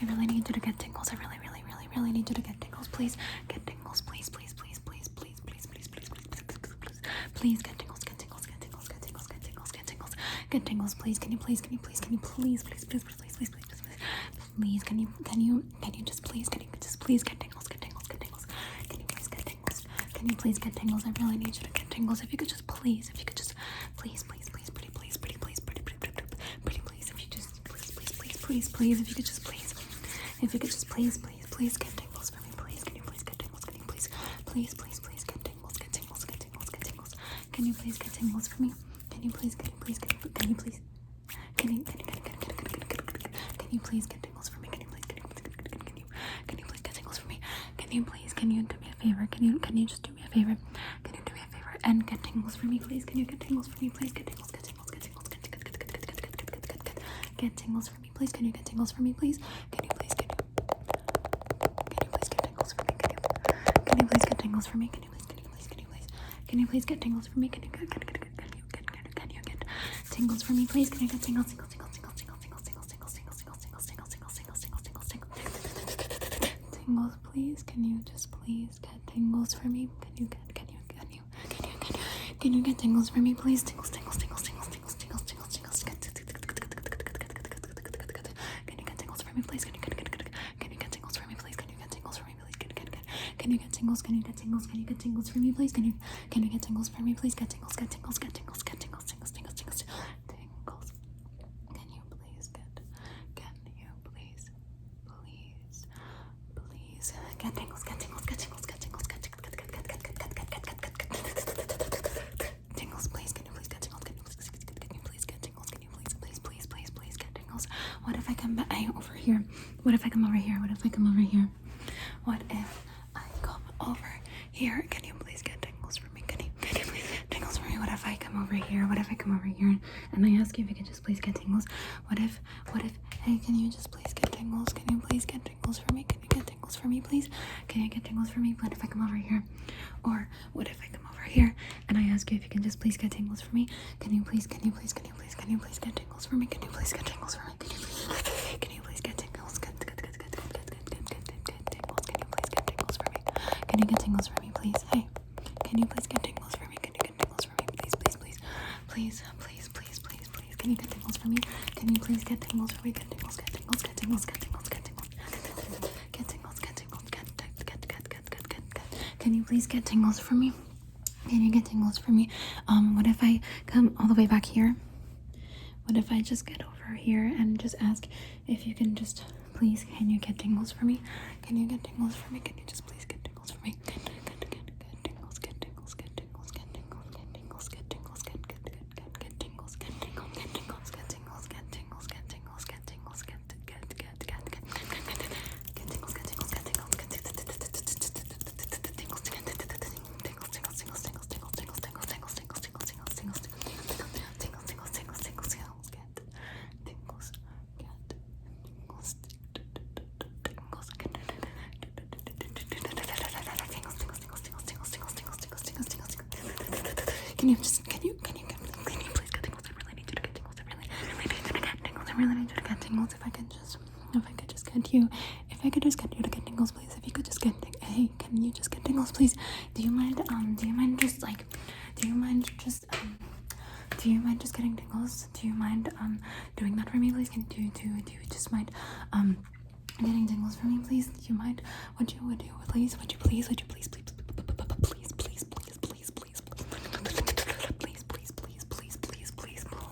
I really need you to get tingles. I really, really, really, really need you to get tingles. Please get tingles. Please, please, please, please, please, please, please, please, please, please, please Please get tingles. Get tingles. Get tingles. Get tingles. Get tingles. Get tingles. Get tingles. Please, can you please, can you please, can you please, please, please, please, please, please, please, please, please. Please, can you, can you, can you just please, can you just please get tingles. Get tingles. Get tingles. Can you please get tingles? Can you please get tingles? I really need you to get tingles. If you could just please, if you could just please, please, please, pretty, please, pretty, please, pretty, pretty, pretty, please, if you just please, please, please, please, please, if you could just please. If you could just please, please, please get tingles for me, please. Can you please get tingles? Can you please, please, please, please get tingles? Get tingles, get tingles, get tingles. Can you please get tingles for me? Can you please, can you please, can you, can you please, can you, can you, can you, can you, can you, can you, can you please get tingles for me? Can you please, can you, can you, can you please get tingles for me? Can you please, can you do me a favor? Can you, can you just do me a favor? Can you do me a favor and get tingles for me, please? Can you get tingles for me, please? Get tingles, get tingles, get tingles, get tingles, get tingles, get tingles, get tingles for get, please. get, you get tingles for get please? tingles for me? Can you please? Can you please? Can you please? Can you please get tingles for me? Can you get can, can, can, can you get can, can you get tingles for me? Please can I get tingles tingles tingles tingles tingles tingles tingles tingles tingles tingles tingles tingles tingles tingles tingles tingles tingles please? Can you just please get tingles for me? Can you get can you can you can you can you can you get tingles for me? Please tingles tingles tingles tingles tingles tingles tingles tingles tingles. Can you get tingles for me? Please can you get Can you get tingles? Can you get tingles? Can you get tingles for me, please? Can you can you get tingles for me, please? Get tingles, get tingles, get tingles, get tingles, tingles, tingles, tingles, tingles. Can you please get can you please please please get tingles, get tingles, get tingles, get tingles, get tingles, get tingles, get tingles, please, can you please get tingles? Can you please can you please get tingles? Can you please please please please please get tingles? What if I come back over here? What if I come over here? What if I come over here? What if here? Can you please get tingles for me? Can you, can you please get tingles for me? What if I come over here? What if I come over here and, and I ask you if you could just please get tingles? What if, what if, hey, can you just please get tingles? Can you please get tingles for me? Can you get tingles for me, please? Can you get tingles for me? What if I come over here? Or what if I come over here and I ask you if you can just please get tingles for me? Can you please, can you please, can you please, can you please get tingles for me? Can you please get tingles for me? Can you please, can you please get tingles? Good, good, good, good, good, good, good, good, good, good, good, good, tingles. Can you please get tingles for me? Can you get tingles for me? please? Hey, can you please get tingles for me? Can you get tingles for me? Please, please, please. Please, please, please, please, please. Can you get tingles for me? Can you please get tingles for me? Get tingles, get tingles, get tingles, get tingles, get tingles. Get tingles, get tingles, get tingles, get get get get get get. Can you please get tingles for me? Can you get tingles for me? Um, what if I come all the way back here? What if I just get over here and just ask if you can just please can you get tingles for me? Can you get tingles for me? Can you just please get tingles for me? Can you just can you can you can, can you please get tingles? I really need you to get tingles. I really really need you to get tingles. I really need you to get tingles. If I could just if I could just get you if I could just get you to get tingles, please. If you could just get hey, can you just get tingles, please? Do you mind um do you mind just like do you mind just um do you mind just getting tingles? Do you mind um doing that for me, please? Can do do do you just mind um getting tingles for me, please? Do you mind? Would you would you please would you please would you please please please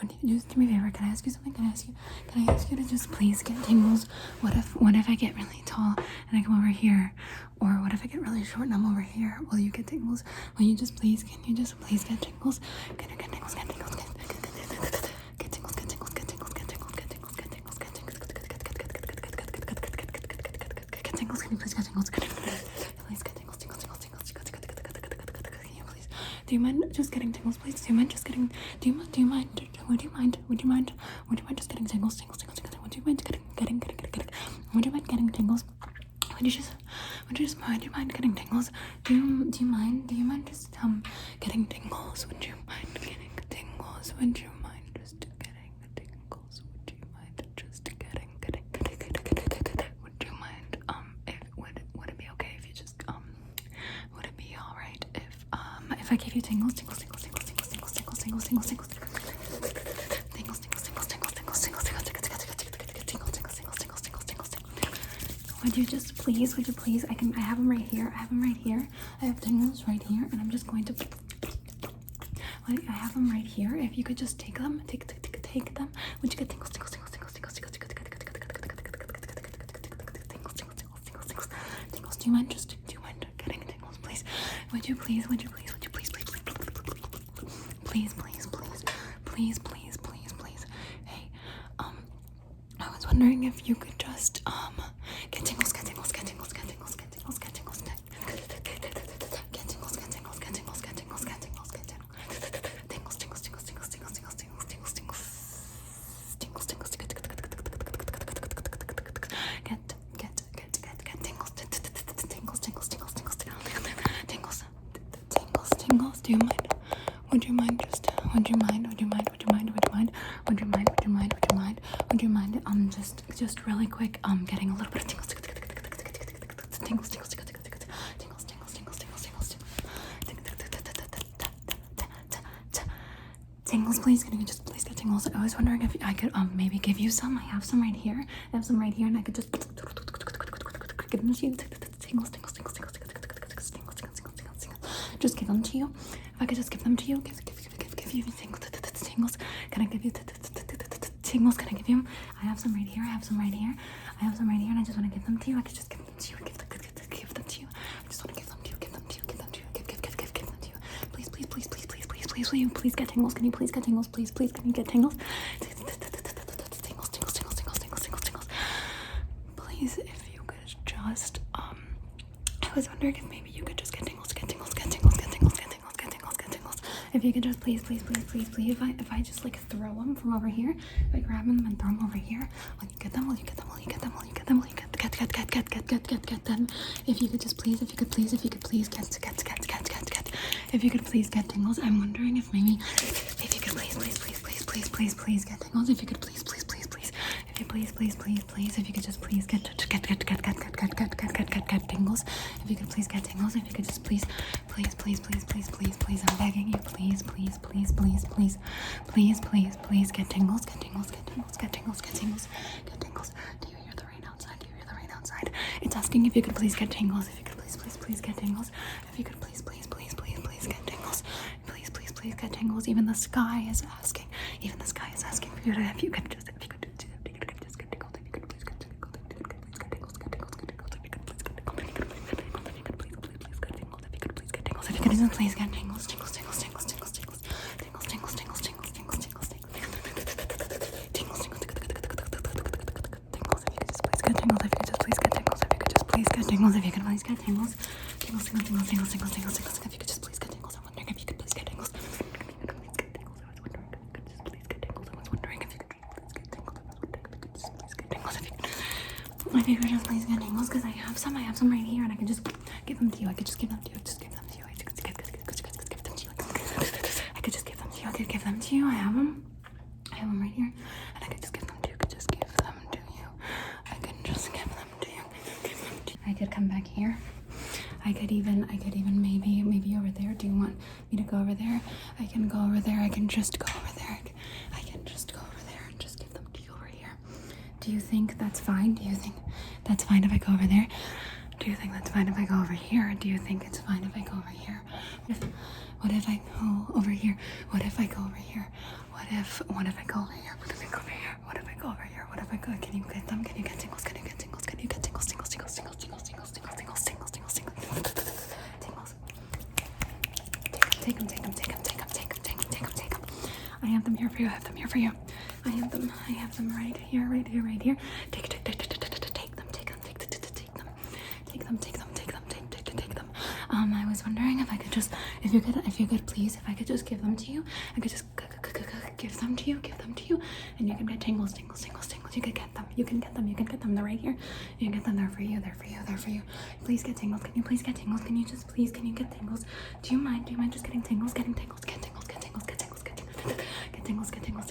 would you just do me a favor can I ask you something can I ask you can I ask you to just please get tingles what if what if I get really tall and I come over here or what if I get really short and I'm over here will you get tingles will you just please can you just please get tingles can you get tingles get tingles get tingles, get tingles, get tingles, Do you mind just getting tingles, please? Do you mind just getting? Do you mind? Do you mind? Would you mind? Would you mind? Would you mind just getting tingles, tingles, tingles, tingles? Would you mind getting, getting, getting, getting, getting? Would you mind getting tingles? Would you just, would you just mind? Do you mind getting tingles? Do you, do you mind? Do you mind just um getting tingles? Would you mind getting tingles? Would you mind just getting tingles? Would you mind just getting, getting, getting, getting, getting? Would you mind um if would would it be okay if you just um would it be all right if um if I gave you tingles, tingles, tingles, tingles, tingles, tingles, tingles, tingles, tingles, tingles, tingles, tingles, tingles, tingles, tingles, tingles, tingles, tingles, tingles, tingles, tingles, tingles, tingles, tingles. Would you just please? Would you please? I can. I have them right here. I have them right here. I have tingles right here, and I'm just going to. I have them right here. If you could just take them, take, take, take, take them. Would you get tingles, tingles, tingles, tingles, tingles, tingles, tingles, tingles, tingles, tingles, tingles. Do you mind just? Do you mind getting tingles, please? Would you please? Would you please? Would you please? Please, please, please, please, please, please, please, please, please, please. Hey, um, I was wondering if you could just um Would you mind? Would you mind? Would you mind? Would you mind? Would you mind? Would you mind? Would you mind? Would you mind? Um, just just really quick. Um, getting a little bit of tingles, tingles, tingles, tingles, tingles, tingles, tingles, tingles, tingles. Tingles. Can you just please get tingles? I was wondering if I could um maybe give you some. I have some right here. I have some right here, and I could just give them to you. Tingles, tingles, tingles, tingles, tingles, tingles, tingles, tingles, tingles, tingles, tingles. Just give them to you. If I could just give them to you, give, give, you tingles. Can I give you tingles? Can I give you? I have some right here. I have some right here. I have some right here, and I just want to give them to you. I could just give them to you. Give, give, give, them to you. I just want to give them to you. Give them to you. Give them to you. Give, give, give, give, give them to you. Please, please, please, please, please, please, please, will you please get tingles? Can you please get tingles? Please, please, can you get? Tingles, If you could just please, please, please, please, please, if I, if I just like throw them from over here, if I grab them and throw them over here, will you get them? Will you get them? Will you get them? Will you get them? Will you get them? Get, get, get, get, get, get, get, get them. If you could just please, if you could please, if you could please, get, get, get, get, get, get. If you could please get tingles, I'm wondering if maybe, if you could please, please, please, please, please, please, please get tingles. If you could please, please please, please. Please, please, please. If you could just please get get get get get get get get get get get get tingles. If you could please get tingles. If you could just please, please, please, please, please, please, please. I'm begging you, please, please, please, please, please, please, please, please get tingles, get tingles, get tingles, get tingles, get tingles, get tingles. Do you hear the rain outside? Do you hear the rain outside? It's asking if you could please get tingles. If you could please, please, please get tingles. If you could please, please, please, please, please get tingles. Please, please, please get tingles. Even the sky is asking. Even the sky is asking for you to. If you could just, if you could just get tingles. If you could please get tingles. If you could please get tingles. Get tingles. Get tingles. If you could please get tingles. If you could please get tingles. If you could please, please, please get tingles. If you could please get could just please get tingles. Tingles. Tingles. Tingles. Tingles. Tingles. Tingles. Tingles. Tingles. Tingles. Tingles. Tingles. Tingles. Tingles. If you could just please get tingles. If you could just please get tingles. If you could just please get tingles. If you could please get tingles. Tingles. Tingles. Tingles. Tingles. Tingles. Tingles. Tingles. If you could just please get tingles. I'm wondering if you could please get tingles. I if you could. I could just please get tingles. Could could because I have some, I have some right here, and I can just give them to you. I could just give them to you. Just give them to you. I could just give, give, give, give, give, give them to you. I could just give them to you. I could give them to you. I have them. I have them right here, and I could just give them to you. I could just give them to you. I could just give them to you. I could come back here. I could even, I could even maybe, maybe over there. Do you want me to go over there? I can go over there. I can just go over there. I can, I can just go over there and just give them to you over here. Do you think that's fine? Do you think that's fine if I go over there? Do you think that's fine if I go over here? Do you think it's fine if I go over here? If, what if I go over here? What if I go over here? What if, what if I go over here? What if I go over here? What if I go over here? What if I go? Can you get them? Can you get tingles? Can you get tingles? Can you get tingles? Tingles, tingles, tingles, tingles, tingles, tingles, tingles, tingles, tingles, tingles, tingles. Take them, take them, take them, take them, take them, take them, take them, take them. I have them here for you. I have them here for you. I have them. I have them right here, right here, right here. Take, take, take, take, take, take, them, take them, take, take, take them, take them, take them, take them, take, take, take them. Um, I was wondering if I could just, if you could, if you could please, if I could just give them to you, I could just give them to you, give them to you, and you can get tingles, tingles, tingles, tingles. You could get them, you can get them, you can get them. They're right here. You can get them. They're for you. They're for you. They're for you. Please get tingles. Can you please get tingles? Can you just please? Can you get tingles? Do you mind? Do you mind just getting tingles? Getting tingles? Get tingles? Get tingles? Get tingles? Get tingles? Get tingles? Get tingles? Get tingles?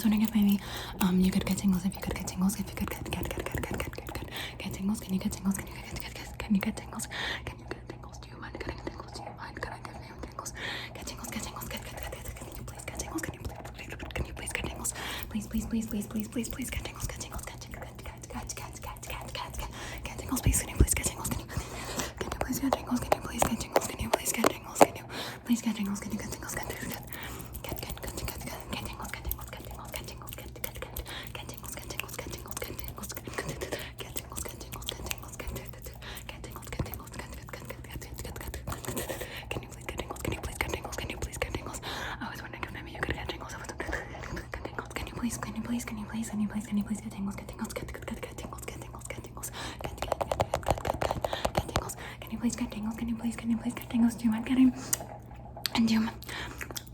Was wondering if maybe um you could get tingles if you could get tingles if you could get get get get get get get get get tingles. Can you get tingles? Can you get get get can you get tingles? Can you get tingles? Do you mind getting tingles? Do you mind can I give you tingles? Get tingles, get tingles, get get get get can you please get tingles? Can you please can you please get tingles? Please, please, please, please, please, please, please get tingles, you please? Can you please get tingles? Get tingles. Get get get tingles. Get tingles. Get tingles. Get tingles. Can you please get tingles? Can you please? Can you please get tingles? Do you mind getting? And do you mind?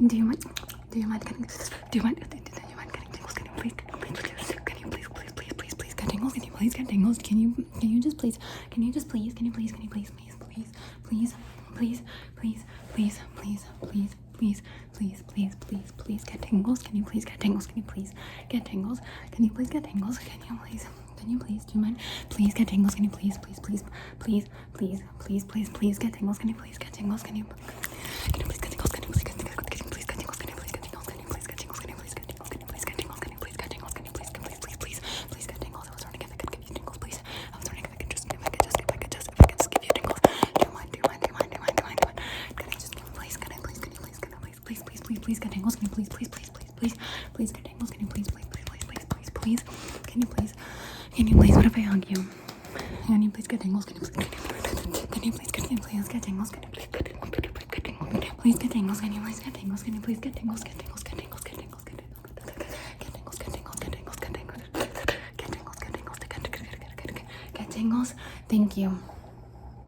Do you mind? Do you mind getting? Do you mind? Do you mind getting tingles? Can you please? Please? Please, please, please, please get tingles? Can you please get tingles? Can you? Can you just please? Can you just please? Can you please? Can you please? Please, please, please, please, please, please, please, please, please, please, please, please, please please get tingles? Can you please get tingles? Can you please get tingles? Can you please get tingles? Can you please? Can you please? Do you mind? Please get tingles. Can you please? Please, please, please, please, please, please, please get tingles? Can you please get tingles? Can you? Can you please get tingles? Can you please get tingles? Can you please get tingles? Can you please get tingles? Can you please get tingles? Can you please get tingles? Can you please get tingles? Can you please? Can please, please, please, please get tingles? I was wondering if I could give you tingles, please. I was wondering if I could just, if I could just, if I could just, if I could just give you tingles. Do you mind? Do you mind? Do you mind? Do you mind? Do you mind? Do you mind? Can I just, can please? Can I please? Can you please? Can I please? Please, please, please, please get tingles? Can you please? Please, please, please, please, please get tingles? Can you please? Please, please, please, please, please, please? Can you please? Can you please? What if I hug you? Can you please get tingles? Can you please? Can you please? Can you please get tingles? Can you please get tingles? Can you please get tingles? Please get tingles. Can you please get tingles? Can you please get tingles? Get tingles. Get tingles. Get tingles. Get tingles. Get tingles. Get tingles. Get tingles. Get tingles. Get tingles. Get tingles. Get tingles. Get tingles. Thank you.